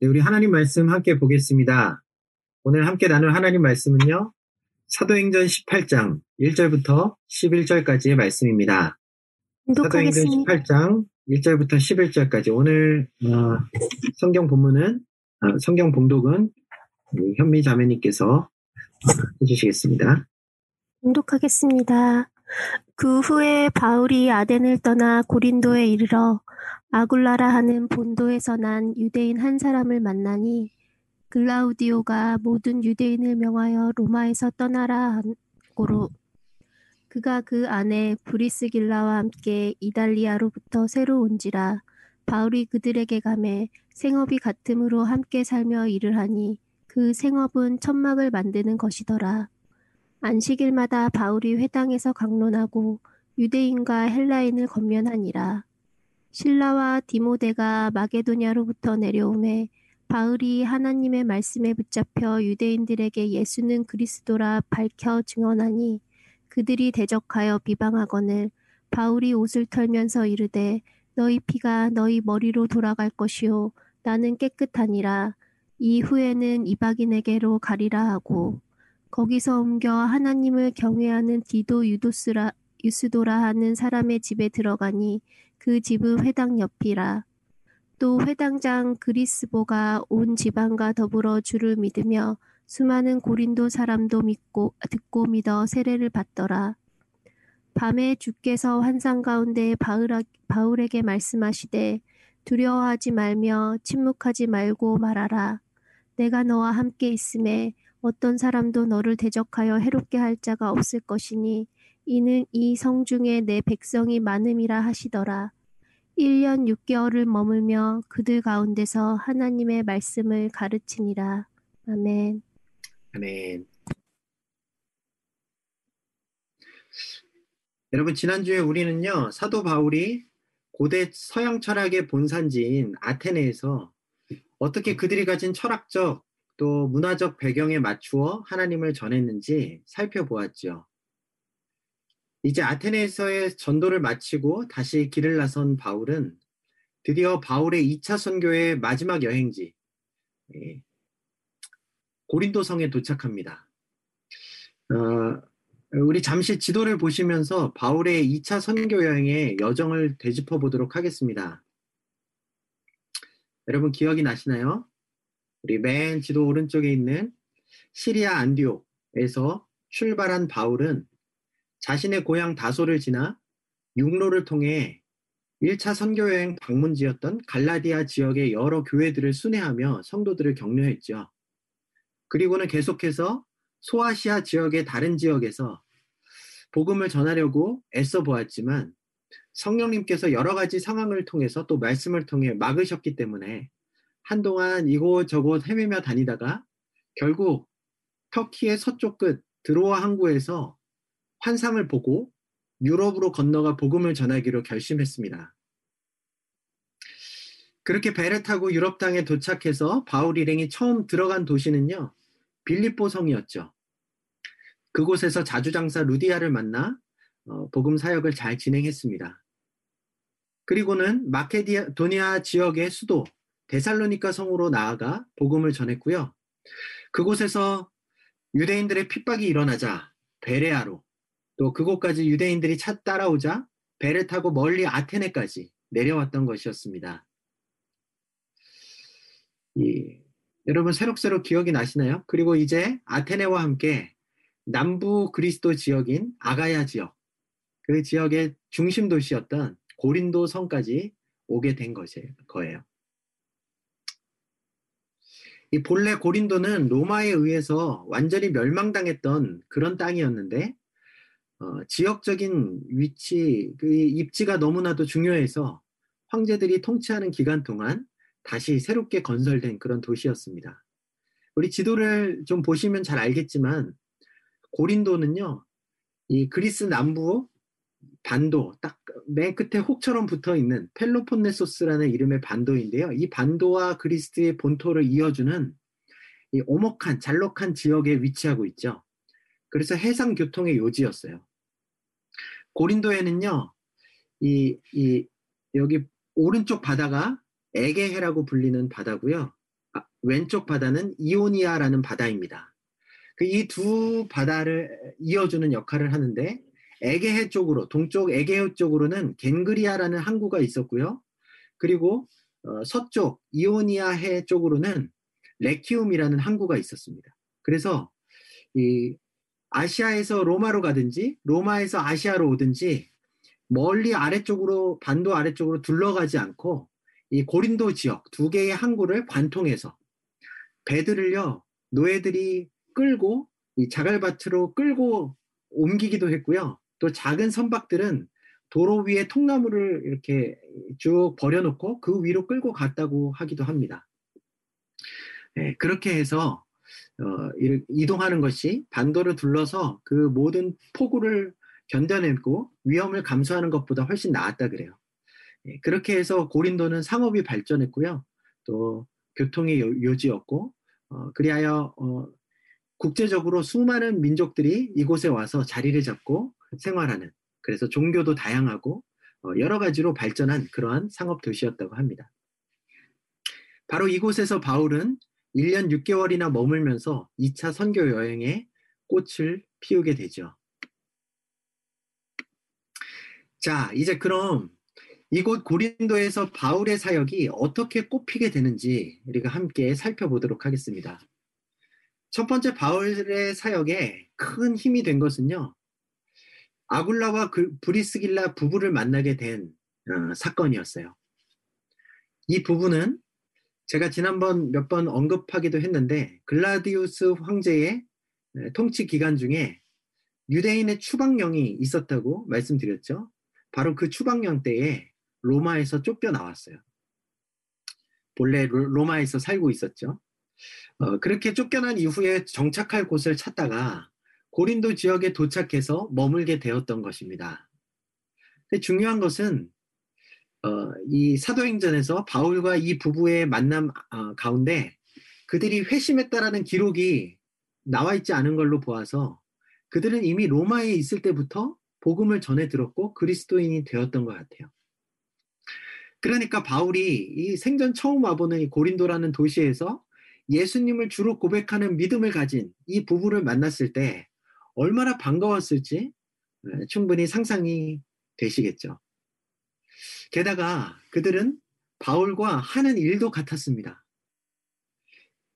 네, 우리 하나님 말씀 함께 보겠습니다. 오늘 함께 나눌 하나님 말씀은요. 사도행전 18장 1절부터 11절까지의 말씀입니다. 사도행전 18장 1절부터 11절까지 오늘 어, 성경 본문은 어, 성경 봉독은 현미 자매님께서 해주시겠습니다. 봉독하겠습니다. 그 후에 바울이 아덴을 떠나 고린도에 이르러 아굴라라 하는 본도에서 난 유대인 한 사람을 만나니 글라우디오가 모든 유대인을 명하여 로마에서 떠나라 한고로 그가 그 안에 브리스길라와 함께 이달리아로부터 새로 온지라 바울이 그들에게 감해 생업이 같음으로 함께 살며 일을 하니 그 생업은 천막을 만드는 것이더라. 안식일마다 바울이 회당에서 강론하고 유대인과 헬라인을 건면하니라. 신라와 디모데가 마게도냐로부터 내려오매 바울이 하나님의 말씀에 붙잡혀 유대인들에게 예수는 그리스도라 밝혀 증언하니 그들이 대적하여 비방하거늘 바울이 옷을 털면서 이르되 너희 피가 너희 머리로 돌아갈 것이요 나는 깨끗하니라 이후에는 이박인에게로 가리라 하고 거기서 옮겨 하나님을 경외하는 디도 유도스라 유스도라 하는 사람의 집에 들어가니 그 집은 회당 옆이라. 또 회당장 그리스보가 온 지방과 더불어 주를 믿으며 수많은 고린도 사람도 믿고 듣고 믿어 세례를 받더라. 밤에 주께서 환상 가운데 바울에게 말씀하시되 두려워하지 말며 침묵하지 말고 말하라. 내가 너와 함께 있음에 어떤 사람도 너를 대적하여 해롭게 할 자가 없을 것이니 이는 이 성 중에 내 백성이 많음이라 하시더라. 1년 6개월을 머물며 그들 가운데서 하나님의 말씀을 가르치니라. 아멘. 아멘. 여러분, 지난주에 우리는요, 사도 바울이 고대 서양 철학의 본산지인 아테네에서 어떻게 그들이 가진 철학적 또 문화적 배경에 맞추어 하나님을 전했는지 살펴보았죠. 이제 아테네에서의 전도를 마치고 다시 길을 나선 바울은 드디어 바울의 2차 선교의 마지막 여행지 예, 고린도 성에 도착합니다. 어, 우리 잠시 지도를 보시면서 바울의 2차 선교 여행의 여정을 되짚어 보도록 하겠습니다. 여러분 기억이 나시나요? 우리 맨 지도 오른쪽에 있는 시리아 안디옥에서 출발한 바울은 자신의 고향 다소를 지나 육로를 통해 1차 선교 여행 방문지였던 갈라디아 지역의 여러 교회들을 순회하며 성도들을 격려했죠. 그리고는 계속해서 소아시아 지역의 다른 지역에서 복음을 전하려고 애써 보았지만 성령님께서 여러 가지 상황을 통해서 또 말씀을 통해 막으셨기 때문에 한동안 이곳저곳 헤매며 다니다가 결국 터키의 서쪽 끝 드로아 항구에서 환상을 보고 유럽으로 건너가 복음을 전하기로 결심했습니다. 그렇게 배를 타고 유럽 땅에 도착해서 바울 일행이 처음 들어간 도시는요, 빌립보 성이었죠. 그곳에서 자주장사 루디아를 만나 어, 복음 사역을 잘 진행했습니다. 그리고는 마케도니아 지역의 수도 데살로니카 성으로 나아가 복음을 전했고요. 그곳에서 유대인들의 핍박이 일어나자 베레아로 또 그곳까지 유대인들이 차 따라오자 배를 타고 멀리 아테네까지 내려왔던 것이었습니다. 예, 여러분 새록새록 기억이 나시나요? 그리고 이제 아테네와 함께 남부 그리스도 지역인 아가야 지역, 그 지역의 중심 도시였던 고린도 성까지 오게 된 거예요. 이 본래 고린도는 로마에 의해서 완전히 멸망당했던 그런 땅이었는데 어, 지역적인 위치, 그 입지가 너무나도 중요해서 황제들이 통치하는 기간 동안 다시 새롭게 건설된 그런 도시였습니다. 우리 지도를 좀 보시면 잘 알겠지만 고린도는요, 이 그리스 남부 반도 딱 맨 끝에 혹처럼 붙어 있는 펠로폰네소스라는 이름의 반도인데요. 이 반도와 그리스의 본토를 이어주는 이 오목한 잘록한 지역에 위치하고 있죠. 그래서 해상 교통의 요지였어요. 고린도에는요, 이, 이, 여기 오른쪽 바다가 에게해라고 불리는 바다고요. 왼쪽 바다는 이오니아라는 바다입니다. 그 이 두 바다를 이어주는 역할을 하는데 에게해 쪽으로 동쪽 에게해 쪽으로는 겐그리아라는 항구가 있었고요. 그리고 어, 서쪽 이오니아해 쪽으로는 레키움이라는 항구가 있었습니다. 그래서 이 아시아에서 로마로 가든지 로마에서 아시아로 오든지 멀리 아래쪽으로 반도 아래쪽으로 둘러가지 않고 이 고린도 지역 두 개의 항구를 관통해서 배들을요 노예들이 끌고 이 자갈밭으로 끌고 옮기기도 했고요. 또 작은 선박들은 도로 위에 통나무를 이렇게 쭉 버려놓고 그 위로 끌고 갔다고 하기도 합니다. 네, 그렇게 해서 어, 이동하는 것이 반도를 둘러서 그 모든 폭우를 견뎌내고 위험을 감수하는 것보다 훨씬 나았다 그래요. 네, 그렇게 해서 고린도는 상업이 발전했고요. 또 교통의 요지였고 어, 그리하여 어, 국제적으로 수많은 민족들이 이곳에 와서 자리를 잡고 생활하는 그래서 종교도 다양하고 어, 여러 가지로 발전한 그러한 상업 도시였다고 합니다. 바로 이곳에서 바울은 1년 6개월이나 머물면서 2차 선교 여행에 꽃을 피우게 되죠. 자, 이제 그럼 이곳 고린도에서 바울의 사역이 어떻게 꽃피게 되는지 우리가 함께 살펴보도록 하겠습니다. 첫 번째 바울의 사역에 큰 힘이 된 것은요. 아굴라와 그 브리스길라 부부를 만나게 된 어, 사건이었어요. 이 부부는 제가 지난번 몇 번 언급하기도 했는데 글라디우스 황제의 통치 기간 중에 유대인의 추방령이 있었다고 말씀드렸죠. 바로 그 추방령 때에 로마에서 쫓겨 나왔어요. 본래 로마에서 살고 있었죠. 어, 그렇게 쫓겨난 이후에 정착할 곳을 찾다가 고린도 지역에 도착해서 머물게 되었던 것입니다. 중요한 것은 어, 이 사도행전에서 바울과 이 부부의 만남 어, 가운데 그들이 회심했다라는 기록이 나와 있지 않은 걸로 보아서 그들은 이미 로마에 있을 때부터 복음을 전해 들었고 그리스도인이 되었던 것 같아요. 그러니까 바울이 이 생전 처음 와보는 이 고린도라는 도시에서 예수님을 주로 고백하는 믿음을 가진 이 부부를 만났을 때 얼마나 반가웠을지 충분히 상상이 되시겠죠. 게다가 그들은 바울과 하는 일도 같았습니다.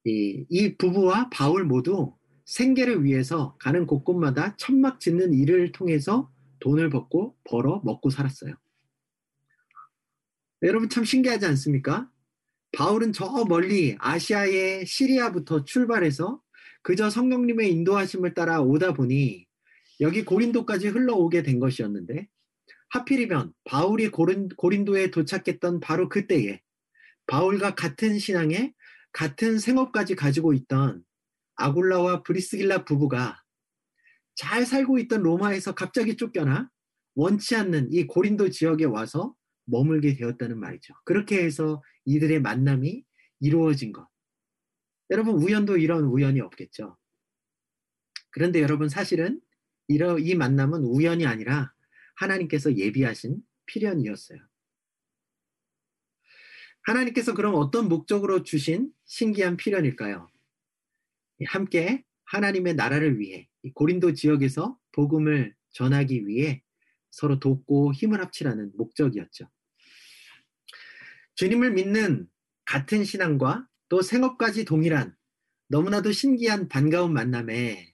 이, 이 부부와 바울 모두 생계를 위해서 가는 곳곳마다 천막 짓는 일을 통해서 돈을 벌고 벌어 먹고 살았어요. 여러분 참 신기하지 않습니까? 바울은 저 멀리 아시아의 시리아부터 출발해서 그저 성령님의 인도하심을 따라 오다 보니 여기 고린도까지 흘러오게 된 것이었는데 하필이면 바울이 고린, 고린도에 도착했던 바로 그때에 바울과 같은 신앙에 같은 생업까지 가지고 있던 아굴라와 브리스길라 부부가 잘 살고 있던 로마에서 갑자기 쫓겨나 원치 않는 이 고린도 지역에 와서 머물게 되었다는 말이죠. 그렇게 해서 이들의 만남이 이루어진 것. 여러분 우연도 이런 우연이 없겠죠. 그런데 여러분 사실은 이러, 이 만남은 우연이 아니라 하나님께서 예비하신 필연이었어요. 하나님께서 그럼 어떤 목적으로 주신 신기한 필연일까요? 함께 하나님의 나라를 위해 고린도 지역에서 복음을 전하기 위해 서로 돕고 힘을 합치라는 목적이었죠. 주님을 믿는 같은 신앙과 또 생업까지 동일한 너무나도 신기한 반가운 만남에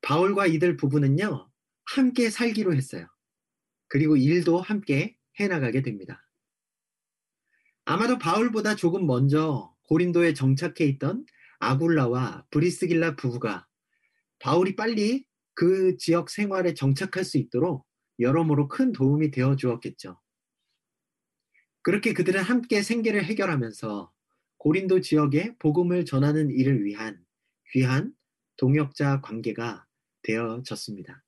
바울과 이들 부부는요, 함께 살기로 했어요. 그리고 일도 함께 해나가게 됩니다. 아마도 바울보다 조금 먼저 고린도에 정착해 있던 아굴라와 브리스길라 부부가 바울이 빨리 그 지역 생활에 정착할 수 있도록 여러모로 큰 도움이 되어 주었겠죠. 그렇게 그들은 함께 생계를 해결하면서 고린도 지역에 복음을 전하는 일을 위한 귀한 동역자 관계가 되어졌습니다.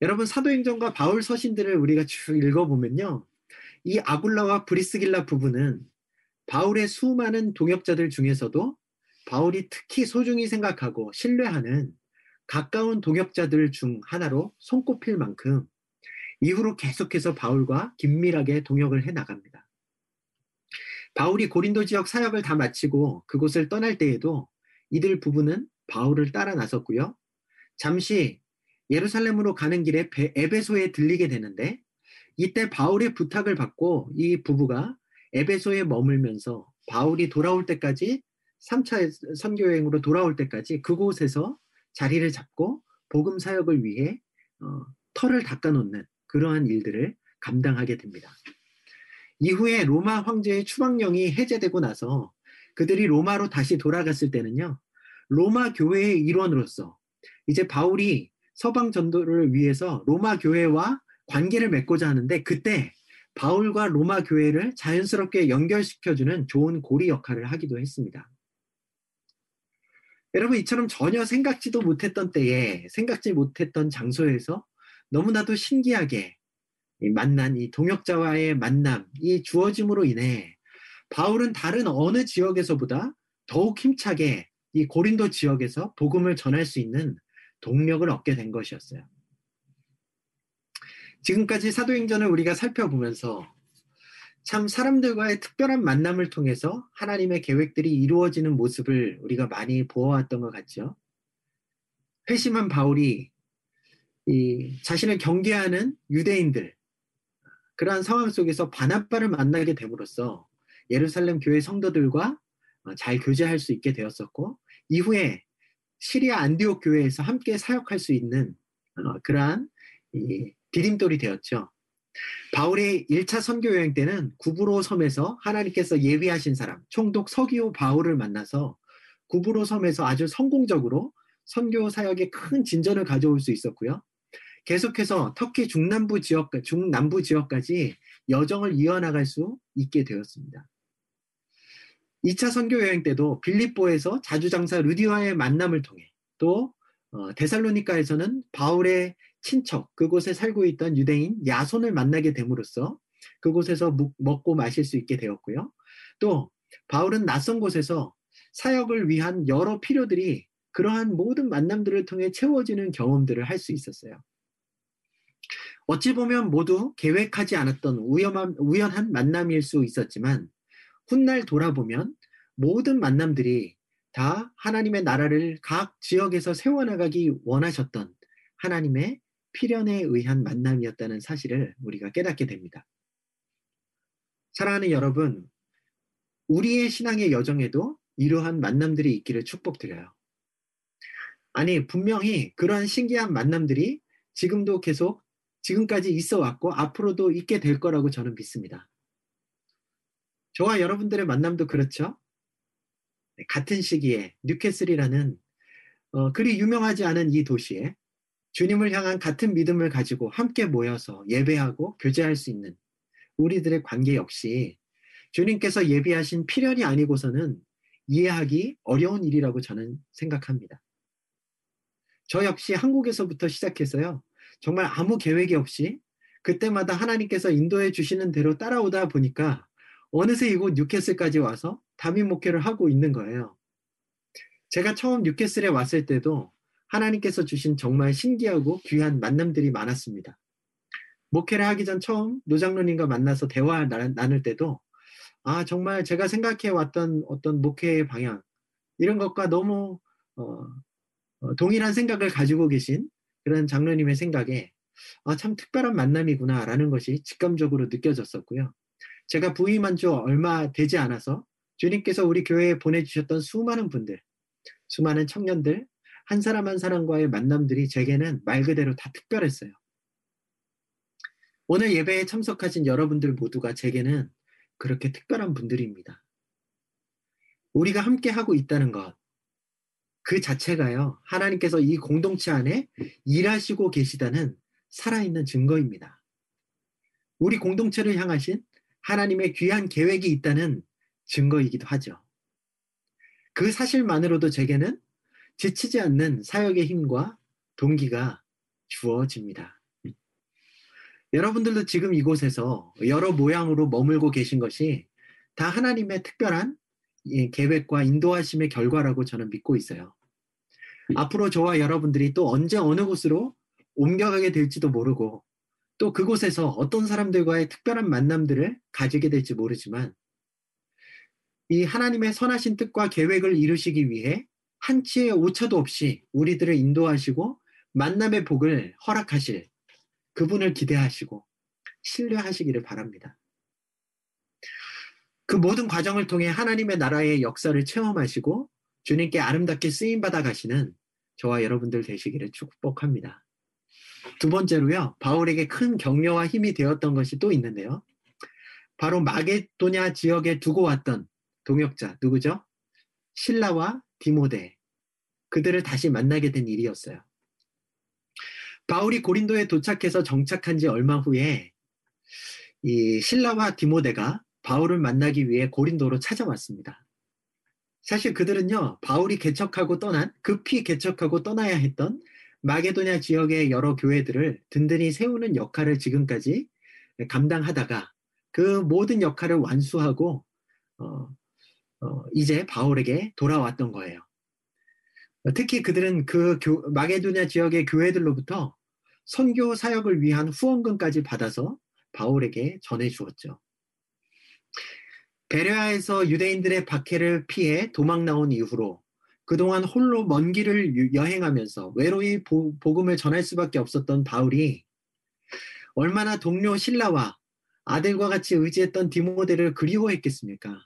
여러분 사도행전과 바울 서신들을 우리가 쭉 읽어보면요. 이 아굴라와 브리스길라 부부는 바울의 수많은 동역자들 중에서도 바울이 특히 소중히 생각하고 신뢰하는 가까운 동역자들 중 하나로 손꼽힐 만큼 이후로 계속해서 바울과 긴밀하게 동역을 해 나갑니다. 바울이 고린도 지역 사역을 다 마치고 그곳을 떠날 때에도 이들 부부는 바울을 따라 나섰고요. 잠시 예루살렘으로 가는 길에 에베소에 들리게 되는데 이때 바울의 부탁을 받고 이 부부가 에베소에 머물면서 바울이 돌아올 때까지 3차 선교 여행으로 돌아올 때까지 그곳에서 자리를 잡고 복음 사역을 위해 어, 털을 닦아놓는 그러한 일들을 감당하게 됩니다. 이후에 로마 황제의 추방령이 해제되고 나서 그들이 로마로 다시 돌아갔을 때는요, 로마 교회의 일원으로서 이제 바울이 서방 전도를 위해서 로마 교회와 관계를 맺고자 하는데 그때 바울과 로마 교회를 자연스럽게 연결시켜주는 좋은 고리 역할을 하기도 했습니다. 여러분, 이처럼 전혀 생각지도 못했던 때에, 생각지 못했던 장소에서 너무나도 신기하게 만난 이 동역자와의 만남이 주어짐으로 인해 바울은 다른 어느 지역에서보다 더욱 힘차게 이 고린도 지역에서 복음을 전할 수 있는 동력을 얻게 된 것이었어요. 지금까지 사도행전을 우리가 살펴보면서 참 사람들과의 특별한 만남을 통해서 하나님의 계획들이 이루어지는 모습을 우리가 많이 보아왔던 것 같죠. 회심한 바울이 이 자신을 경계하는 유대인들 그러한 상황 속에서 바나바를 만나게 됨으로써 예루살렘 교회 성도들과 잘 교제할 수 있게 되었었고 이후에 시리아 안디옥 교회에서 함께 사역할 수 있는 어, 그러한 디딤돌이 되었죠. 바울의 1차 선교 여행 때는 구브로 섬에서 하나님께서 예비하신 사람, 총독 서기오 바울을 만나서 구브로 섬에서 아주 성공적으로 선교 사역에 큰 진전을 가져올 수 있었고요. 계속해서 터키 중남부 지역, 중남부 지역까지 여정을 이어나갈 수 있게 되었습니다. 2차 선교 여행 때도 빌립보에서 자주장사 루디와의 만남을 통해 또 어, 데살로니카에서는 바울의 친척, 그곳에 살고 있던 유대인 야손을 만나게 됨으로써 그곳에서 묵, 먹고 마실 수 있게 되었고요. 또 바울은 낯선 곳에서 사역을 위한 여러 필요들이 그러한 모든 만남들을 통해 채워지는 경험들을 할 수 있었어요. 어찌 보면 모두 계획하지 않았던 우연한, 우연한 만남일 수 있었지만 훗날 돌아보면 모든 만남들이 다 하나님의 나라를 각 지역에서 세워나가기 원하셨던 하나님의 필연에 의한 만남이었다는 사실을 우리가 깨닫게 됩니다. 사랑하는 여러분, 우리의 신앙의 여정에도 이러한 만남들이 있기를 축복드려요. 아니, 분명히 그러한 신기한 만남들이 지금도 계속 지금까지 있어 왔고 앞으로도 있게 될 거라고 저는 믿습니다. 저와 여러분들의 만남도 그렇죠? 네, 같은 시기에 뉴캐슬이라는 어, 그리 유명하지 않은 이 도시에 주님을 향한 같은 믿음을 가지고 함께 모여서 예배하고 교제할 수 있는 우리들의 관계 역시 주님께서 예비하신 필연이 아니고서는 이해하기 어려운 일이라고 저는 생각합니다. 저 역시 한국에서부터 시작해서요. 정말 아무 계획이 없이 그때마다 하나님께서 인도해 주시는 대로 따라오다 보니까 어느새 이곳 뉴캐슬까지 와서 담임 목회를 하고 있는 거예요. 제가 처음 뉴캐슬에 왔을 때도 하나님께서 주신 정말 신기하고 귀한 만남들이 많았습니다. 목회를 하기 전 처음 노장로님과 만나서 대화 나눌 때도 아 정말 제가 생각해 왔던 어떤 목회의 방향 이런 것과 너무 어, 어, 동일한 생각을 가지고 계신 그런 장로님의 생각에 아, 참 특별한 만남이구나라는 것이 직감적으로 느껴졌었고요. 제가 부임한 지 얼마 되지 않아서 주님께서 우리 교회에 보내주셨던 수많은 분들, 수많은 청년들, 한 사람 한 사람과의 만남들이 제게는 말 그대로 다 특별했어요. 오늘 예배에 참석하신 여러분들 모두가 제게는 그렇게 특별한 분들입니다. 우리가 함께 하고 있다는 것, 그 자체가요, 하나님께서 이 공동체 안에 일하시고 계시다는 살아있는 증거입니다. 우리 공동체를 향하신 하나님의 귀한 계획이 있다는 증거이기도 하죠. 그 사실만으로도 제게는 지치지 않는 사역의 힘과 동기가 주어집니다. 여러분들도 지금 이곳에서 여러 모양으로 머물고 계신 것이 다 하나님의 특별한 계획과 인도하심의 결과라고 저는 믿고 있어요. 앞으로 저와 여러분들이 또 언제 어느 곳으로 옮겨가게 될지도 모르고 또 그곳에서 어떤 사람들과의 특별한 만남들을 가지게 될지 모르지만 이 하나님의 선하신 뜻과 계획을 이루시기 위해 한치의 오차도 없이 우리들을 인도하시고 만남의 복을 허락하실 그분을 기대하시고 신뢰하시기를 바랍니다. 그 모든 과정을 통해 하나님의 나라의 역사를 체험하시고 주님께 아름답게 쓰임받아 가시는 저와 여러분들 되시기를 축복합니다. 두 번째로요, 바울에게 큰 격려와 힘이 되었던 것이 또 있는데요. 바로 마게도냐 지역에 두고 왔던 동역자, 누구죠? 신라와 디모데. 그들을 다시 만나게 된 일이었어요. 바울이 고린도에 도착해서 정착한 지 얼마 후에 이 신라와 디모데가 바울을 만나기 위해 고린도로 찾아왔습니다. 사실 그들은요, 바울이 개척하고 떠난, 급히 개척하고 떠나야 했던 마게도냐 지역의 여러 교회들을 든든히 세우는 역할을 지금까지 감당하다가 그 모든 역할을 완수하고, 어, 어, 이제 바울에게 돌아왔던 거예요. 특히 그들은 그 교, 마게도냐 지역의 교회들로부터 선교 사역을 위한 후원금까지 받아서 바울에게 전해 주었죠. 베레아에서 유대인들의 박해를 피해 도망 나온 이후로 그동안 홀로 먼 길을 여행하면서 외로이 보, 복음을 전할 수밖에 없었던 바울이 얼마나 동료 신라와 아들과 같이 의지했던 디모데를 그리워했겠습니까?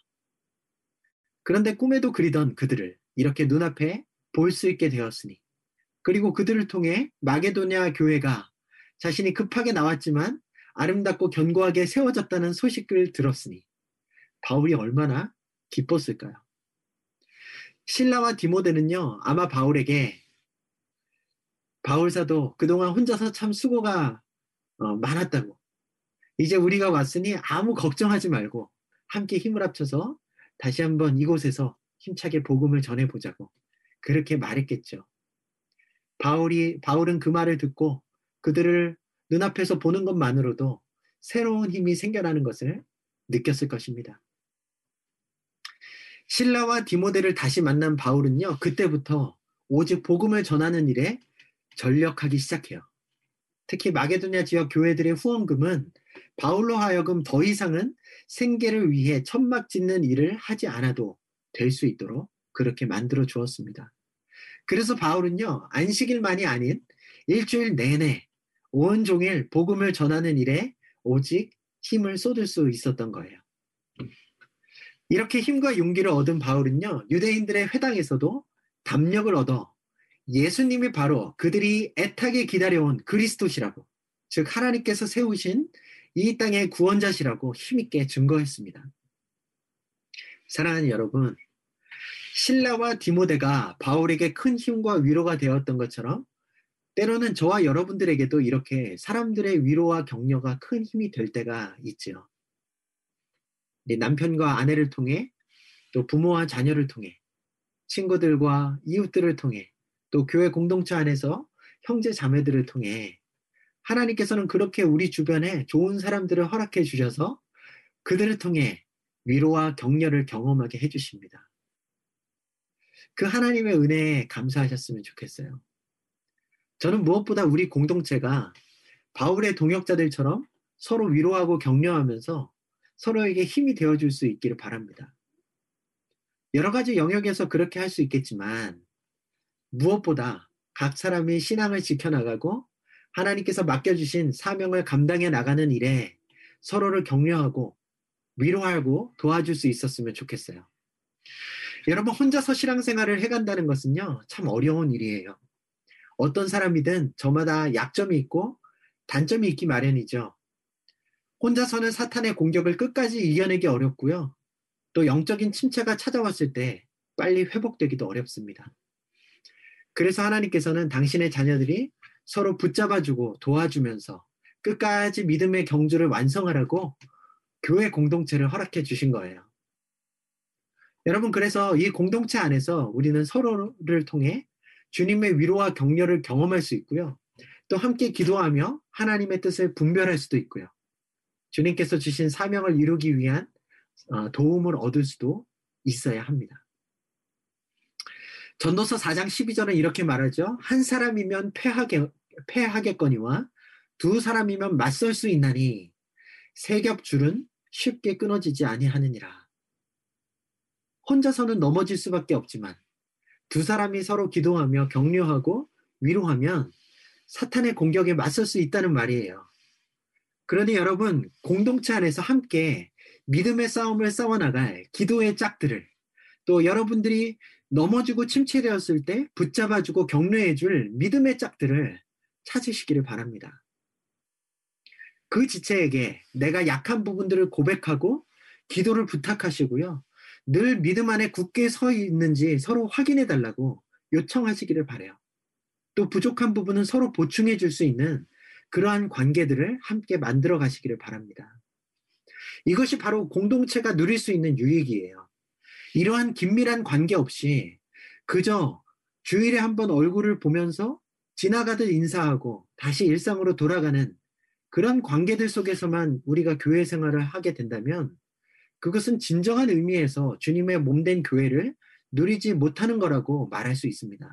그런데 꿈에도 그리던 그들을 이렇게 눈앞에 볼 수 있게 되었으니 그리고 그들을 통해 마게도냐 교회가 자신이 급하게 나왔지만 아름답고 견고하게 세워졌다는 소식을 들었으니 바울이 얼마나 기뻤을까요? 신라와 디모데는요, 아마 바울에게 바울사도 그동안 혼자서 참 수고가 어, 많았다고. 이제 우리가 왔으니 아무 걱정하지 말고 함께 힘을 합쳐서 다시 한번 이곳에서 힘차게 복음을 전해보자고. 그렇게 말했겠죠. 바울이, 바울은 그 말을 듣고 그들을 눈앞에서 보는 것만으로도 새로운 힘이 생겨나는 것을 느꼈을 것입니다. 신라와 디모데를 다시 만난 바울은요, 그때부터 오직 복음을 전하는 일에 전력하기 시작해요. 특히 마게도냐 지역 교회들의 후원금은 바울로 하여금 더 이상은 생계를 위해 천막 짓는 일을 하지 않아도 될 수 있도록 그렇게 만들어 주었습니다. 그래서 바울은요, 안식일만이 아닌 일주일 내내 온종일 복음을 전하는 일에 오직 힘을 쏟을 수 있었던 거예요. 이렇게 힘과 용기를 얻은 바울은요, 유대인들의 회당에서도 담력을 얻어 예수님이 바로 그들이 애타게 기다려온 그리스도시라고, 즉, 하나님께서 세우신 이 땅의 구원자시라고 힘있게 증거했습니다. 사랑하는 여러분, 신라와 디모데가 바울에게 큰 힘과 위로가 되었던 것처럼 때로는 저와 여러분들에게도 이렇게 사람들의 위로와 격려가 큰 힘이 될 때가 있지요. 남편과 아내를 통해 또 부모와 자녀를 통해 친구들과 이웃들을 통해 또 교회 공동체 안에서 형제 자매들을 통해 하나님께서는 그렇게 우리 주변에 좋은 사람들을 허락해 주셔서 그들을 통해 위로와 격려를 경험하게 해 주십니다. 그 하나님의 은혜에 감사하셨으면 좋겠어요. 저는 무엇보다 우리 공동체가 바울의 동역자들처럼 서로 위로하고 격려하면서 서로에게 힘이 되어줄 수 있기를 바랍니다. 여러 가지 영역에서 그렇게 할 수 있겠지만 무엇보다 각 사람이 신앙을 지켜나가고 하나님께서 맡겨주신 사명을 감당해 나가는 일에 서로를 격려하고 위로하고 도와줄 수 있었으면 좋겠어요. 여러분 혼자서 신앙생활을 해간다는 것은요 참 어려운 일이에요. 어떤 사람이든 저마다 약점이 있고 단점이 있기 마련이죠. 혼자서는 사탄의 공격을 끝까지 이겨내기 어렵고요. 또 영적인 침체가 찾아왔을 때 빨리 회복되기도 어렵습니다. 그래서 하나님께서는 당신의 자녀들이 서로 붙잡아주고 도와주면서 끝까지 믿음의 경주를 완성하라고 교회 공동체를 허락해 주신 거예요. 여러분, 그래서 이 공동체 안에서 우리는 서로를 통해 주님의 위로와 격려를 경험할 수 있고요. 또 함께 기도하며 하나님의 뜻을 분별할 수도 있고요. 주님께서 주신 사명을 이루기 위한 어, 도움을 얻을 수도 있어야 합니다. 전도서 4장 12절은 이렇게 말하죠. 한 사람이면 패하게, 패하겠거니와 두 사람이면 맞설 수 있나니 세 겹 줄은 쉽게 끊어지지 아니하느니라. 혼자서는 넘어질 수밖에 없지만 두 사람이 서로 기도하며 격려하고 위로하면 사탄의 공격에 맞설 수 있다는 말이에요. 그러니 여러분, 공동체 안에서 함께 믿음의 싸움을 싸워나갈 기도의 짝들을 또 여러분들이 넘어지고 침체되었을 때 붙잡아주고 격려해줄 믿음의 짝들을 찾으시기를 바랍니다. 그 지체에게 내가 약한 부분들을 고백하고 기도를 부탁하시고요. 늘 믿음 안에 굳게 서 있는지 서로 확인해 달라고 요청하시기를 바래요. 또 부족한 부분은 서로 보충해 줄 수 있는 그러한 관계들을 함께 만들어 가시기를 바랍니다. 이것이 바로 공동체가 누릴 수 있는 유익이에요. 이러한 긴밀한 관계 없이 그저 주일에 한번 얼굴을 보면서 지나가듯 인사하고 다시 일상으로 돌아가는 그런 관계들 속에서만 우리가 교회 생활을 하게 된다면 그것은 진정한 의미에서 주님의 몸된 교회를 누리지 못하는 거라고 말할 수 있습니다.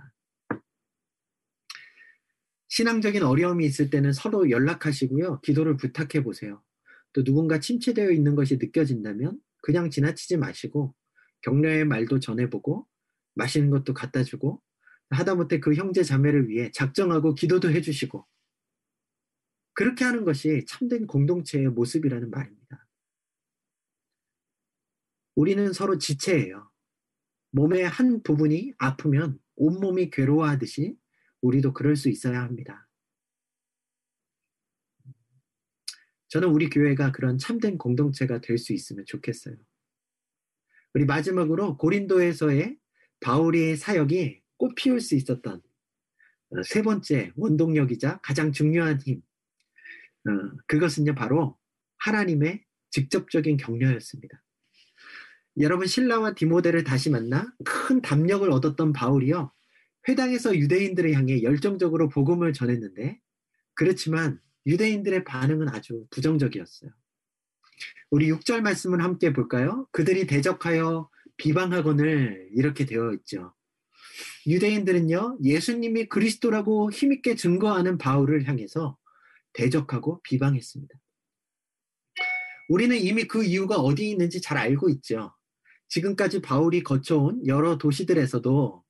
신앙적인 어려움이 있을 때는 서로 연락하시고요. 기도를 부탁해 보세요. 또 누군가 침체되어 있는 것이 느껴진다면 그냥 지나치지 마시고 격려의 말도 전해보고 맛있는 것도 갖다 주고 하다못해 그 형제 자매를 위해 작정하고 기도도 해주시고 그렇게 하는 것이 참된 공동체의 모습이라는 말입니다. 우리는 서로 지체예요. 몸의 한 부분이 아프면 온몸이 괴로워하듯이 우리도 그럴 수 있어야 합니다. 저는 우리 교회가 그런 참된 공동체가 될 수 있으면 좋겠어요. 우리 마지막으로 고린도에서의 바울의 사역이 꽃 피울 수 있었던 어, 세 번째 원동력이자 가장 중요한 힘. 어, 그것은요, 바로 하나님의 직접적인 격려였습니다. 여러분, 신라와 디모데를 다시 만나 큰 담력을 얻었던 바울이요, 회당에서 유대인들을 향해 열정적으로 복음을 전했는데, 그렇지만 유대인들의 반응은 아주 부정적이었어요. 우리 6절 말씀을 함께 볼까요? 그들이 대적하여 비방하거늘 이렇게 되어 있죠. 유대인들은요, 예수님이 그리스도라고 힘있게 증거하는 바울을 향해서 대적하고 비방했습니다. 우리는 이미 그 이유가 어디 있는지 잘 알고 있죠. 지금까지 바울이 거쳐온 여러 도시들에서도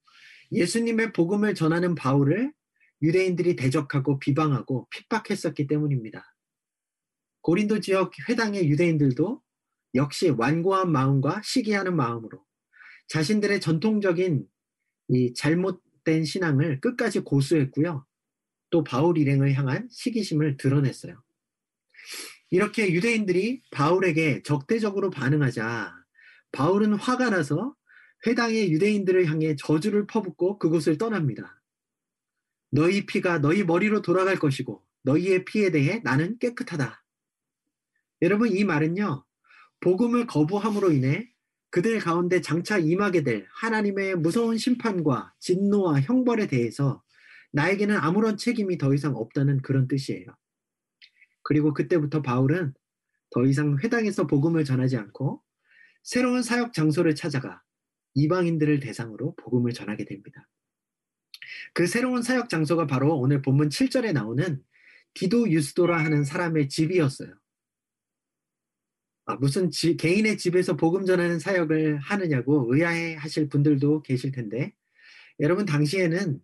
예수님의 복음을 전하는 바울을 유대인들이 대적하고 비방하고 핍박했었기 때문입니다. 고린도 지역 회당의 유대인들도 역시 완고한 마음과 시기하는 마음으로 자신들의 전통적인 이 잘못된 신앙을 끝까지 고수했고요. 또 바울 일행을 향한 시기심을 드러냈어요. 이렇게 유대인들이 바울에게 적대적으로 반응하자 바울은 화가 나서 회당의 유대인들을 향해 저주를 퍼붓고 그곳을 떠납니다. 너희 피가 너희 머리로 돌아갈 것이고 너희의 피에 대해 나는 깨끗하다. 여러분 이 말은요. 복음을 거부함으로 인해 그들 가운데 장차 임하게 될 하나님의 무서운 심판과 진노와 형벌에 대해서 나에게는 아무런 책임이 더 이상 없다는 그런 뜻이에요. 그리고 그때부터 바울은 더 이상 회당에서 복음을 전하지 않고 새로운 사역 장소를 찾아가 이방인들을 대상으로 복음을 전하게 됩니다. 그 새로운 사역 장소가 바로 오늘 본문 7절에 나오는 디도 유스도라 하는 사람의 집이었어요. 아, 무슨 지, 개인의 집에서 복음 전하는 사역을 하느냐고 의아해 하실 분들도 계실 텐데, 여러분, 당시에는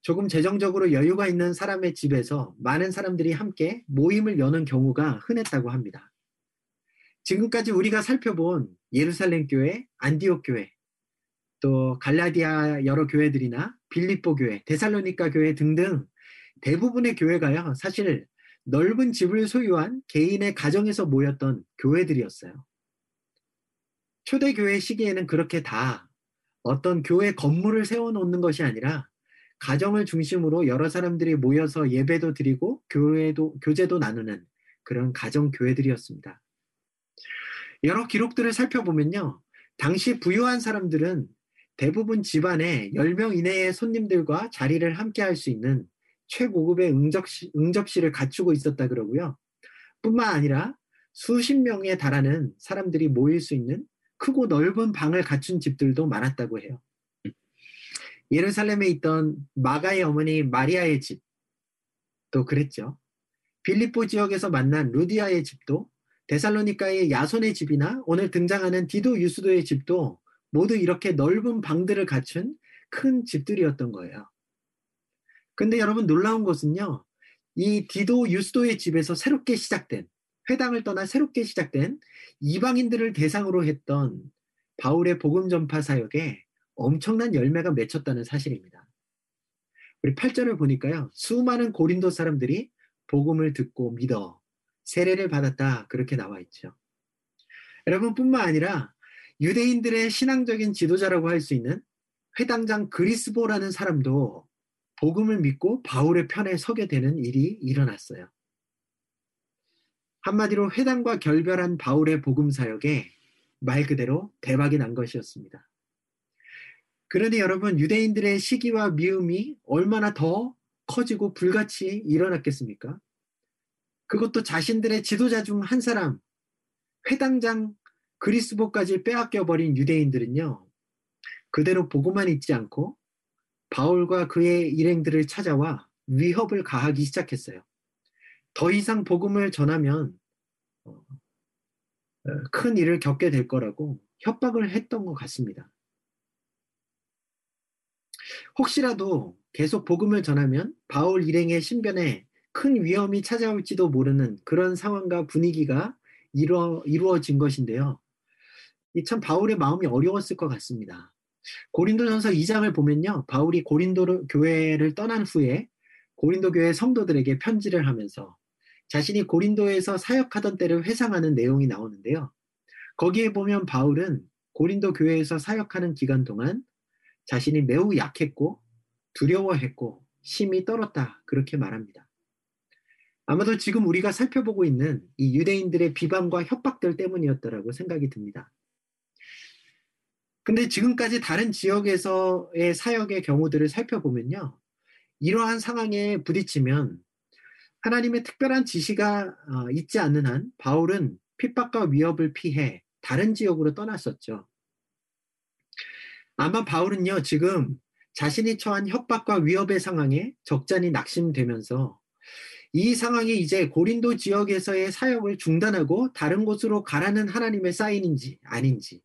조금 재정적으로 여유가 있는 사람의 집에서 많은 사람들이 함께 모임을 여는 경우가 흔했다고 합니다. 지금까지 우리가 살펴본 예루살렘 교회, 안디옥 교회, 또 갈라디아 여러 교회들이나 빌립보 교회, 데살로니카 교회 등등 대부분의 교회가요, 사실 넓은 집을 소유한 개인의 가정에서 모였던 교회들이었어요. 초대교회 시기에는 그렇게 다 어떤 교회 건물을 세워놓는 것이 아니라 가정을 중심으로 여러 사람들이 모여서 예배도 드리고 교회도, 교제도 나누는 그런 가정교회들이었습니다. 여러 기록들을 살펴보면요. 당시 부유한 사람들은 대부분 집안에 10명 이내의 손님들과 자리를 함께 할 수 있는 최고급의 응접시, 응접실을 갖추고 있었다 그러고요. 뿐만 아니라 수십 명에 달하는 사람들이 모일 수 있는 크고 넓은 방을 갖춘 집들도 많았다고 해요. 예루살렘에 있던 마가의 어머니 마리아의 집, 또 그랬죠. 빌립보 지역에서 만난 루디아의 집도 데살로니카의 야손의 집이나 오늘 등장하는 디도 유스도의 집도 모두 이렇게 넓은 방들을 갖춘 큰 집들이었던 거예요. 근데 여러분 놀라운 것은요. 이 디도 유스도의 집에서 새롭게 시작된 회당을 떠나 새롭게 시작된 이방인들을 대상으로 했던 바울의 복음 전파 사역에 엄청난 열매가 맺혔다는 사실입니다. 우리 8절을 보니까요. 수많은 고린도 사람들이 복음을 듣고 믿어 세례를 받았다. 그렇게 나와 있죠. 여러분뿐만 아니라 유대인들의 신앙적인 지도자라고 할 수 있는 회당장 그리스보라는 사람도 복음을 믿고 바울의 편에 서게 되는 일이 일어났어요. 한마디로 회당과 결별한 바울의 복음 사역에 말 그대로 대박이 난 것이었습니다. 그러니 여러분 유대인들의 시기와 미움이 얼마나 더 커지고 불같이 일어났겠습니까? 그것도 자신들의 지도자 중 한 사람, 회당장 그리스보까지 빼앗겨 버린 유대인들은요. 그대로 보고만 있지 않고 바울과 그의 일행들을 찾아와 위협을 가하기 시작했어요. 더 이상 복음을 전하면 어, 어, 큰 일을 겪게 될 거라고 협박을 했던 것 같습니다. 혹시라도 계속 복음을 전하면 바울 일행의 신변에 큰 위험이 찾아올지도 모르는 그런 상황과 분위기가 이루어, 이루어진 것인데요. 참 바울의 마음이 어려웠을 것 같습니다. 고린도전서 2장을 보면요. 바울이 고린도 교회를 떠난 후에 고린도 교회 성도들에게 편지를 하면서 자신이 고린도에서 사역하던 때를 회상하는 내용이 나오는데요. 거기에 보면 바울은 고린도 교회에서 사역하는 기간 동안 자신이 매우 약했고 두려워했고 심히 떨었다. 그렇게 말합니다. 아마도 지금 우리가 살펴보고 있는 이 유대인들의 비방과 협박들 때문이었다라고 생각이 듭니다. 근데 지금까지 다른 지역에서의 사역의 경우들을 살펴보면요. 이러한 상황에 부딪히면 하나님의 특별한 지시가 어, 있지 않는 한 바울은 핍박과 위협을 피해 다른 지역으로 떠났었죠. 아마 바울은요, 지금 자신이 처한 협박과 위협의 상황에 적잖이 낙심되면서 이 상황이 이제 고린도 지역에서의 사역을 중단하고 다른 곳으로 가라는 하나님의 사인인지 아닌지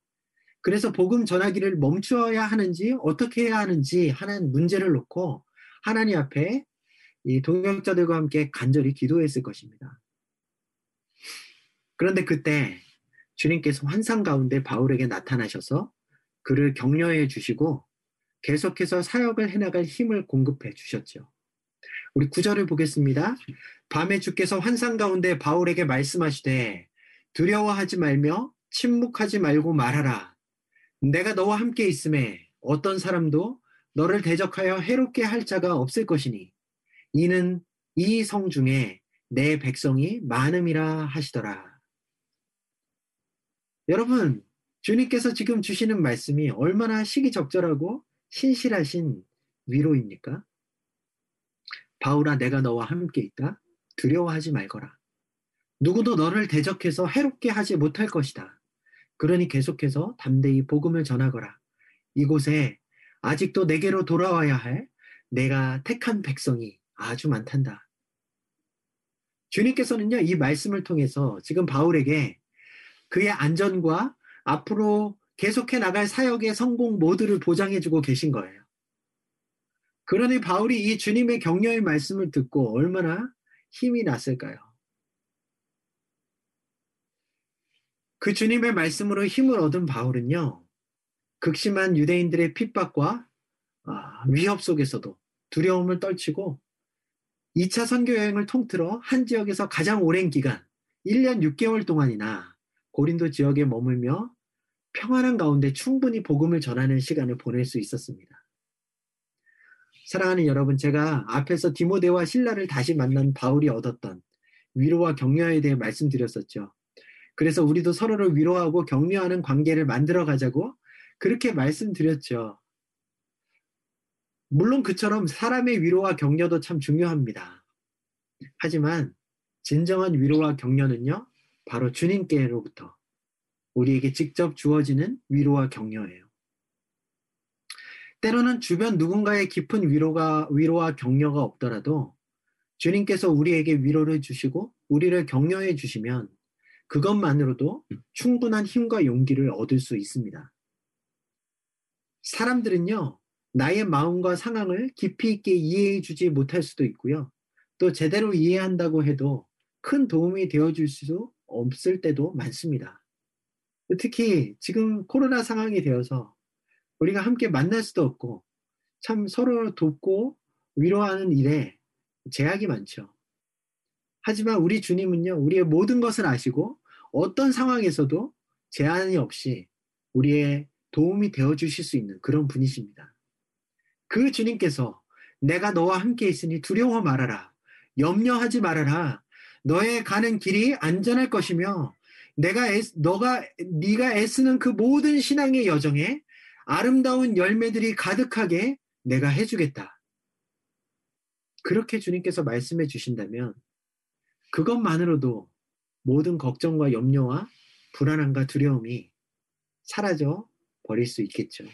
그래서 복음 전하기를 멈추어야 하는지 어떻게 해야 하는지 하는 문제를 놓고 하나님 앞에 이 동역자들과 함께 간절히 기도했을 것입니다. 그런데 그때 주님께서 환상 가운데 바울에게 나타나셔서 그를 격려해 주시고 계속해서 사역을 해나갈 힘을 공급해 주셨죠. 우리 구절을 보겠습니다. 밤에 주께서 환상 가운데 바울에게 말씀하시되 두려워하지 말며 침묵하지 말고 말하라. 내가 너와 함께 있음에 어떤 사람도 너를 대적하여 해롭게 할 자가 없을 것이니 이는 이 성 중에 내 백성이 많음이라 하시더라. 여러분, 주님께서 지금 주시는 말씀이 얼마나 시기적절하고 신실하신 위로입니까? 바울아, 내가 너와 함께 있다. 두려워하지 말거라. 누구도 너를 대적해서 해롭게 하지 못할 것이다. 그러니 계속해서 담대히 복음을 전하거라. 이곳에 아직도 내게로 돌아와야 할 내가 택한 백성이 아주 많단다. 주님께서는요, 이 말씀을 통해서 지금 바울에게 그의 안전과 앞으로 계속해 나갈 사역의 성공 모두를 보장해주고 계신 거예요. 그러니 바울이 이 주님의 격려의 말씀을 듣고 얼마나 힘이 났을까요? 그 주님의 말씀으로 힘을 얻은 바울은요, 극심한 유대인들의 핍박과 아, 위협 속에서도 두려움을 떨치고 2차 선교 여행을 통틀어 한 지역에서 가장 오랜 기간, 1년 6개월 동안이나 고린도 지역에 머물며 평안한 가운데 충분히 복음을 전하는 시간을 보낼 수 있었습니다. 사랑하는 여러분, 제가 앞에서 디모데와 신라를 다시 만난 바울이 얻었던 위로와 격려에 대해 말씀드렸었죠. 그래서 우리도 서로를 위로하고 격려하는 관계를 만들어 가자고 그렇게 말씀드렸죠. 물론 그처럼 사람의 위로와 격려도 참 중요합니다. 하지만 진정한 위로와 격려는요, 바로 주님께로부터 우리에게 직접 주어지는 위로와 격려예요. 때로는 주변 누군가의 깊은 위로가, 위로와 격려가 없더라도 주님께서 우리에게 위로를 주시고 우리를 격려해 주시면 그것만으로도 충분한 힘과 용기를 얻을 수 있습니다. 사람들은요, 나의 마음과 상황을 깊이 있게 이해해 주지 못할 수도 있고요. 또 제대로 이해한다고 해도 큰 도움이 되어 줄수 없을 때도 많습니다. 특히 지금 코로나 상황이 되어서 우리가 함께 만날 수도 없고 참 서로 돕고 위로하는 일에 제약이 많죠. 하지만 우리 주님은요, 우리의 모든 것을 아시고 어떤 상황에서도 제한이 없이 우리의 도움이 되어 주실 수 있는 그런 분이십니다. 그 주님께서 내가 너와 함께 있으니 두려워 말아라. 염려하지 말아라. 너의 가는 길이 안전할 것이며 내가 애, 너가 네가 애쓰는 그 모든 신앙의 여정에 아름다운 열매들이 가득하게 내가 해주겠다. 그렇게 주님께서 말씀해 주신다면 그것만으로도 모든 걱정과 염려와 불안함과 두려움이 사라져 버릴 수 있겠죠.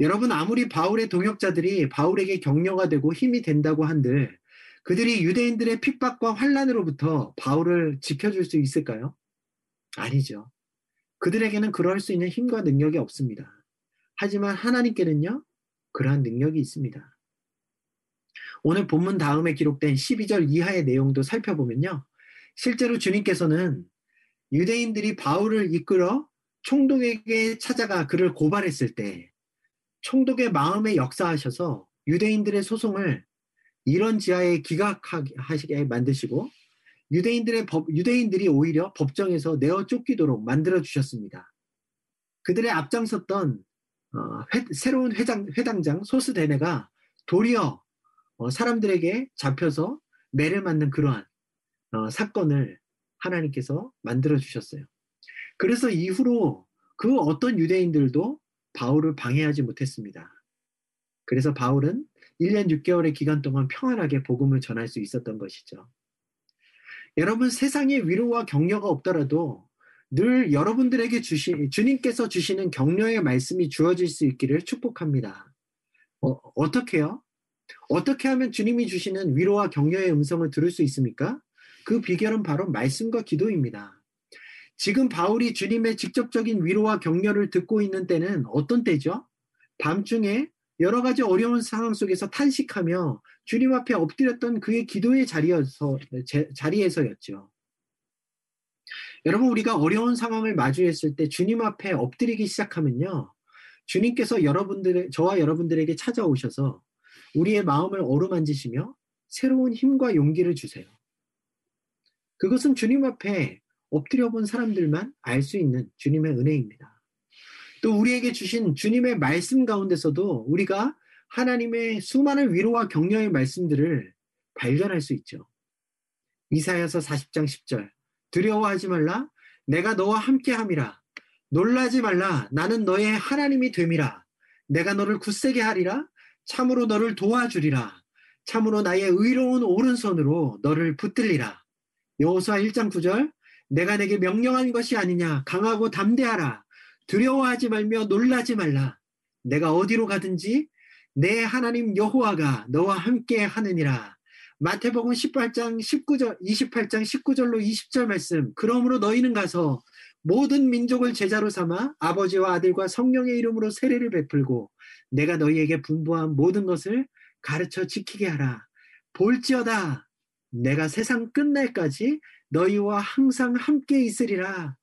여러분 아무리 바울의 동역자들이 바울에게 격려가 되고 힘이 된다고 한들 그들이 유대인들의 핍박과 환란으로부터 바울을 지켜줄 수 있을까요? 아니죠. 그들에게는 그럴 수 있는 힘과 능력이 없습니다. 하지만 하나님께는요, 그러한 능력이 있습니다. 오늘 본문 다음에 기록된 12절 이하의 내용도 살펴보면요. 실제로 주님께서는 유대인들이 바울을 이끌어 총독에게 찾아가 그를 고발했을 때 총독의 마음에 역사하셔서 유대인들의 소송을 이런 지하에 기각하시게 만드시고 유대인들의 법, 유대인들이 오히려 법정에서 내어 쫓기도록 만들어 주셨습니다. 그들의 앞장섰던 어, 회, 새로운 회장, 회당장 소스데네가 도리어 어, 사람들에게 잡혀서 매를 맞는 그러한 어, 사건을 하나님께서 만들어 주셨어요. 그래서 이후로 그 어떤 유대인들도 바울을 방해하지 못했습니다. 그래서 바울은 1년 6개월의 기간 동안 평안하게 복음을 전할 수 있었던 것이죠. 여러분 세상에 위로와 격려가 없더라도 늘 여러분들에게 주시, 주님께서 주시는 격려의 말씀이 주어질 수 있기를 축복합니다. 어, 어떻게요? 어떻게 하면 주님이 주시는 위로와 격려의 음성을 들을 수 있습니까? 그 비결은 바로 말씀과 기도입니다. 지금 바울이 주님의 직접적인 위로와 격려를 듣고 있는 때는 어떤 때죠? 밤중에 여러 가지 어려운 상황 속에서 탄식하며 주님 앞에 엎드렸던 그의 기도의 자리에서, 자리에서였죠. 여러분, 우리가 어려운 상황을 마주했을 때 주님 앞에 엎드리기 시작하면요. 주님께서 여러분들, 저와 여러분들에게 찾아오셔서 우리의 마음을 어루만지시며 새로운 힘과 용기를 주세요. 그것은 주님 앞에 엎드려 본 사람들만 알 수 있는 주님의 은혜입니다. 또 우리에게 주신 주님의 말씀 가운데서도 우리가 하나님의 수많은 위로와 격려의 말씀들을 발견할 수 있죠. 이사야서 40장 10절 두려워하지 말라 내가 너와 함께 함이라 놀라지 말라 나는 너의 하나님이 됨이라 내가 너를 굳세게 하리라 참으로 너를 도와주리라. 참으로 나의 의로운 오른손으로 너를 붙들리라. 여호수아 1장 9절 내가 내게 명령한 것이 아니냐. 강하고 담대하라. 두려워하지 말며 놀라지 말라. 내가 어디로 가든지 내 하나님 여호와가 너와 함께 하느니라. 마태복음 18장 19절 28장 19절로 20절 말씀. 그러므로 너희는 가서 모든 민족을 제자로 삼아 아버지와 아들과 성령의 이름으로 세례를 베풀고 내가 너희에게 분부한 모든 것을 가르쳐 지키게 하라. 볼지어다 내가 세상 끝날까지 너희와 항상 함께 있으리라.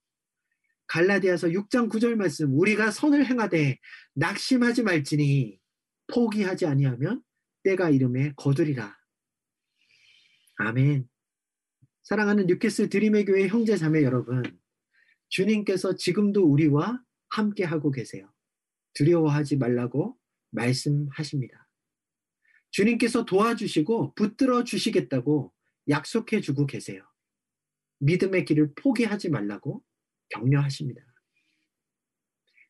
갈라디아서 6장 9절 말씀 우리가 선을 행하되 낙심하지 말지니 포기하지 아니하면 때가 이름에 거두리라. 아멘. 사랑하는 뉴캐슬 드림의 교회 형제 자매 여러분, 주님께서 지금도 우리와 함께 하고 계세요. 두려워하지 말라고 말씀하십니다. 주님께서 도와주시고 붙들어 주시겠다고 약속해 주고 계세요. 믿음의 길을 포기하지 말라고 격려하십니다.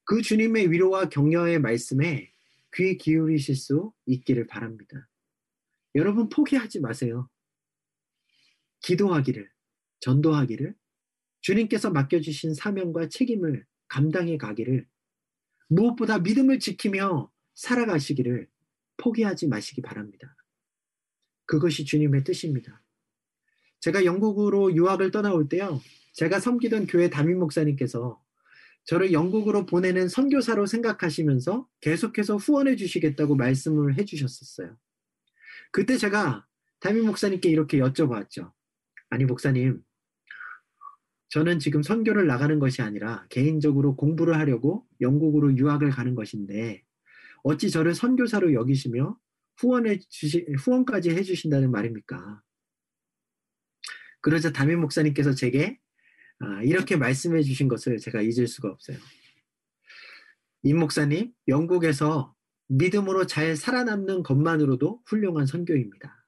그 주님의 위로와 격려의 말씀에 귀 기울이실 수 있기를 바랍니다. 여러분 포기하지 마세요. 기도하기를, 전도하기를, 주님께서 맡겨주신 사명과 책임을 감당해 가기를, 무엇보다 믿음을 지키며 살아가시기를 포기하지 마시기 바랍니다. 그것이 주님의 뜻입니다. 제가 영국으로 유학을 떠나올 때요, 제가 섬기던 교회 담임 목사님께서 저를 영국으로 보내는 선교사로 생각하시면서 계속해서 후원해 주시겠다고 말씀을 해 주셨었어요. 그때 제가 담임 목사님께 이렇게 여쭤봤죠. 아니, 목사님, 저는 지금 선교를 나가는 것이 아니라 개인적으로 공부를 하려고 영국으로 유학을 가는 것인데 어찌 저를 선교사로 여기시며 후원해 주시, 후원까지 해 주신다는 말입니까? 그러자 담임 목사님께서 제게 아, 이렇게 말씀해 주신 것을 제가 잊을 수가 없어요. 임 목사님, 영국에서 믿음으로 잘 살아남는 것만으로도 훌륭한 선교입니다.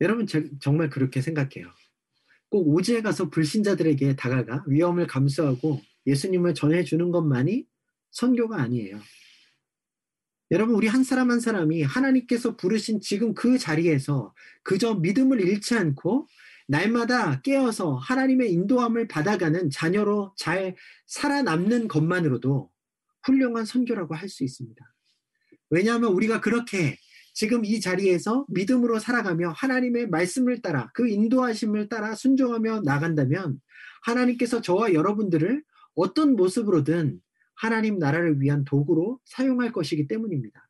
여러분, 제, 정말 그렇게 생각해요. 꼭 오지에 가서 불신자들에게 다가가 위험을 감수하고 예수님을 전해주는 것만이 선교가 아니에요. 여러분, 우리 한 사람 한 사람이 하나님께서 부르신 지금 그 자리에서 그저 믿음을 잃지 않고 날마다 깨어서 하나님의 인도함을 받아가는 자녀로 잘 살아남는 것만으로도 훌륭한 선교라고 할 수 있습니다. 왜냐하면 우리가 그렇게 지금 이 자리에서 믿음으로 살아가며 하나님의 말씀을 따라 그 인도하심을 따라 순종하며 나간다면 하나님께서 저와 여러분들을 어떤 모습으로든 하나님 나라를 위한 도구로 사용할 것이기 때문입니다.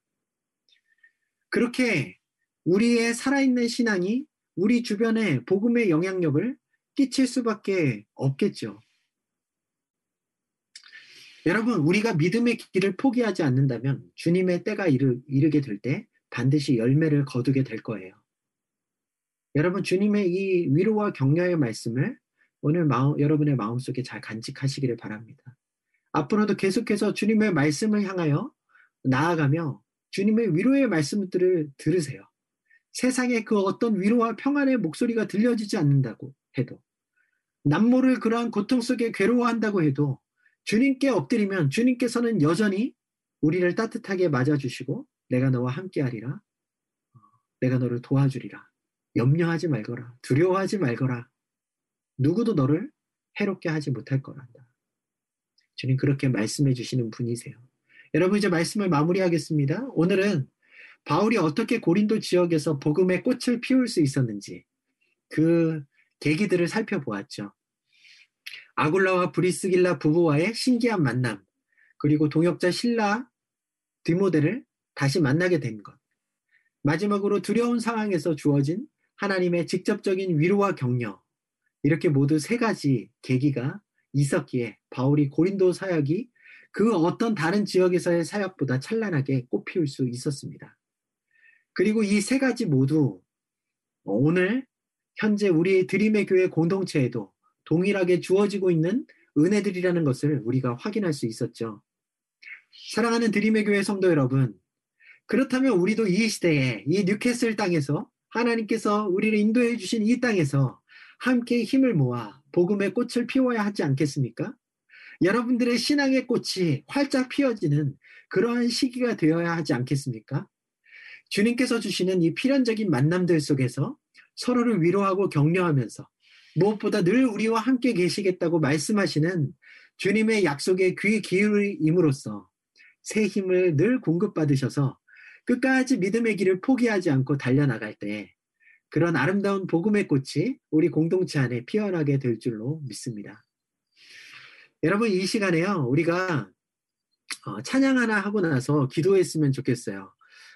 그렇게 우리의 살아있는 신앙이 우리 주변에 복음의 영향력을 끼칠 수밖에 없겠죠. 여러분, 우리가 믿음의 길을 포기하지 않는다면 주님의 때가 이르, 이르게 될 때 반드시 열매를 거두게 될 거예요. 여러분, 주님의 이 위로와 격려의 말씀을 오늘 마음, 여러분의 마음속에 잘 간직하시기를 바랍니다. 앞으로도 계속해서 주님의 말씀을 향하여 나아가며 주님의 위로의 말씀들을 들으세요. 세상에 그 어떤 위로와 평안의 목소리가 들려지지 않는다고 해도 남모를 그러한 고통 속에 괴로워한다고 해도 주님께 엎드리면 주님께서는 여전히 우리를 따뜻하게 맞아주시고 내가 너와 함께하리라. 어, 내가 너를 도와주리라. 염려하지 말거라. 두려워하지 말거라. 누구도 너를 해롭게 하지 못할 거란다. 주님 그렇게 말씀해 주시는 분이세요. 여러분 이제 말씀을 마무리하겠습니다. 오늘은 바울이 어떻게 고린도 지역에서 복음의 꽃을 피울 수 있었는지 그 계기들을 살펴보았죠. 아굴라와 브리스길라 부부와의 신기한 만남, 그리고 동역자 신라 디모데를 다시 만나게 된 것. 마지막으로 두려운 상황에서 주어진 하나님의 직접적인 위로와 격려. 이렇게 모두 세 가지 계기가 있었기에 바울이 고린도 사역이 그 어떤 다른 지역에서의 사역보다 찬란하게 꽃피울 수 있었습니다. 그리고 이 세 가지 모두 오늘 현재 우리 드림의 교회 공동체에도 동일하게 주어지고 있는 은혜들이라는 것을 우리가 확인할 수 있었죠. 사랑하는 드림의 교회 성도 여러분, 그렇다면 우리도 이 시대에 이 뉴캐슬 땅에서 하나님께서 우리를 인도해 주신 이 땅에서 함께 힘을 모아 복음의 꽃을 피워야 하지 않겠습니까? 여러분들의 신앙의 꽃이 활짝 피어지는 그러한 시기가 되어야 하지 않겠습니까? 주님께서 주시는 이 필연적인 만남들 속에서 서로를 위로하고 격려하면서 무엇보다 늘 우리와 함께 계시겠다고 말씀하시는 주님의 약속에 귀 기울임으로써 새 힘을 늘 공급받으셔서 끝까지 믿음의 길을 포기하지 않고 달려나갈 때 그런 아름다운 복음의 꽃이 우리 공동체 안에 피어나게 될 줄로 믿습니다. 여러분 이 시간에요 우리가 어, 찬양 하나 하고 나서 기도했으면 좋겠어요.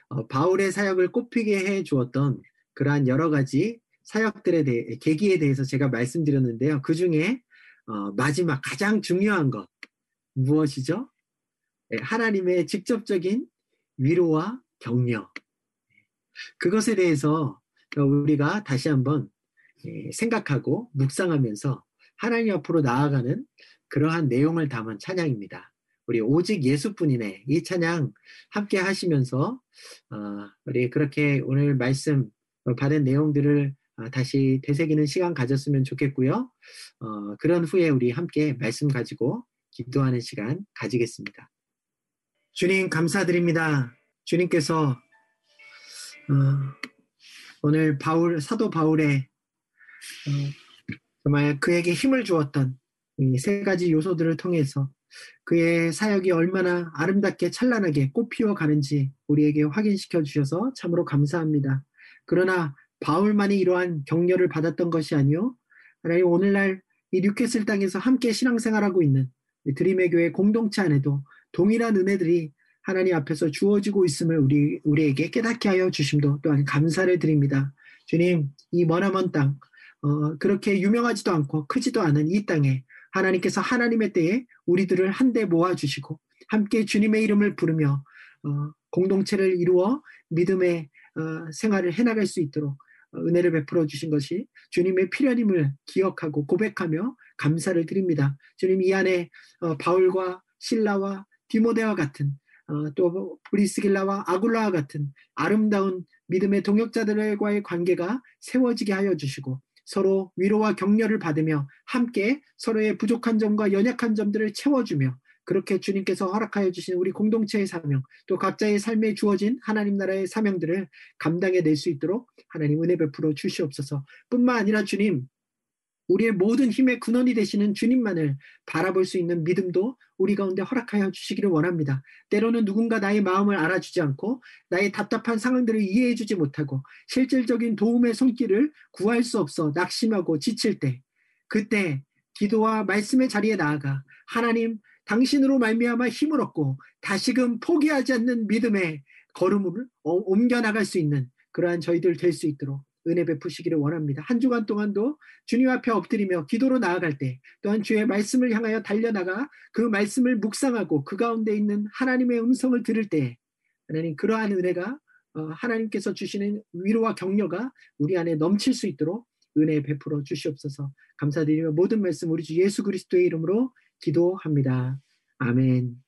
어, 바울의 사역을 꽃피게 해 주었던 그러한 여러 가지 사역들에 대해 계기에 대해서 제가 말씀드렸는데요. 그 중에 어, 마지막 가장 중요한 것 무엇이죠? 네, 하나님의 직접적인 위로와 격려. 그것에 대해서 우리가 다시 한번 예, 생각하고 묵상하면서 하나님 앞으로 나아가는 그러한 내용을 담은 찬양입니다. 우리 오직 예수뿐이네 이 찬양 함께 하시면서 어, 우리 그렇게 오늘 말씀 받은 내용들을 어, 다시 되새기는 시간 가졌으면 좋겠고요. 어, 그런 후에 우리 함께 말씀 가지고 기도하는 시간 가지겠습니다. 주님 감사드립니다. 주님께서 어, 오늘 바울 사도 바울의 어, 정말 그에게 힘을 주었던 이 세 가지 요소들을 통해서 그의 사역이 얼마나 아름답게 찬란하게 꽃피워 가는지 우리에게 확인시켜 주셔서 참으로 감사합니다. 그러나 바울만이 이러한 격려를 받았던 것이 아니요. 하나님 오늘날 이 뉴캐슬 땅에서 함께 신앙생활하고 있는 드림의 교회 공동체 안에도 동일한 은혜들이 하나님 앞에서 주어지고 있음을 우리, 우리에게 깨닫게 하여 주심도 또한 감사를 드립니다. 주님, 이 머나먼 땅, 어, 그렇게 유명하지도 않고 크지도 않은 이 땅에 하나님께서 하나님의 때에 우리들을 한데 모아주시고 함께 주님의 이름을 부르며 어, 공동체를 이루어 믿음의 어, 생활을 해나갈 수 있도록 은혜를 베풀어 주신 것이 주님의 필연임을 기억하고 고백하며 감사를 드립니다. 주님 이 안에 어, 바울과 신라와 디모데와 같은 어, 또 브리스길라와 아굴라와 같은 아름다운 믿음의 동역자들과의 관계가 세워지게 하여 주시고 서로 위로와 격려를 받으며 함께 서로의 부족한 점과 연약한 점들을 채워주며 그렇게 주님께서 허락하여 주신 우리 공동체의 사명, 또 각자의 삶에 주어진 하나님 나라의 사명들을 감당해 낼 수 있도록 하나님 은혜 베풀어 주시옵소서. 뿐만 아니라 주님, 우리의 모든 힘의 근원이 되시는 주님만을 바라볼 수 있는 믿음도 우리 가운데 허락하여 주시기를 원합니다. 때로는 누군가 나의 마음을 알아주지 않고 나의 답답한 상황들을 이해해 주지 못하고 실질적인 도움의 손길을 구할 수 없어 낙심하고 지칠 때 그때 기도와 말씀의 자리에 나아가 하나님 당신으로 말미암아 힘을 얻고 다시금 포기하지 않는 믿음의 걸음을 옮겨 나갈 수 있는 그러한 저희들 될 수 있도록 은혜 베푸시기를 원합니다. 한 주간 동안도 주님 앞에 엎드리며 기도로 나아갈 때 또한 주의 말씀을 향하여 달려나가 그 말씀을 묵상하고 그 가운데 있는 하나님의 음성을 들을 때 하나님 그러한 은혜가 어, 하나님께서 주시는 위로와 격려가 우리 안에 넘칠 수 있도록 은혜 베풀어 주시옵소서 감사드리며 모든 말씀 우리 주 예수 그리스도의 이름으로 기도합니다. 아멘.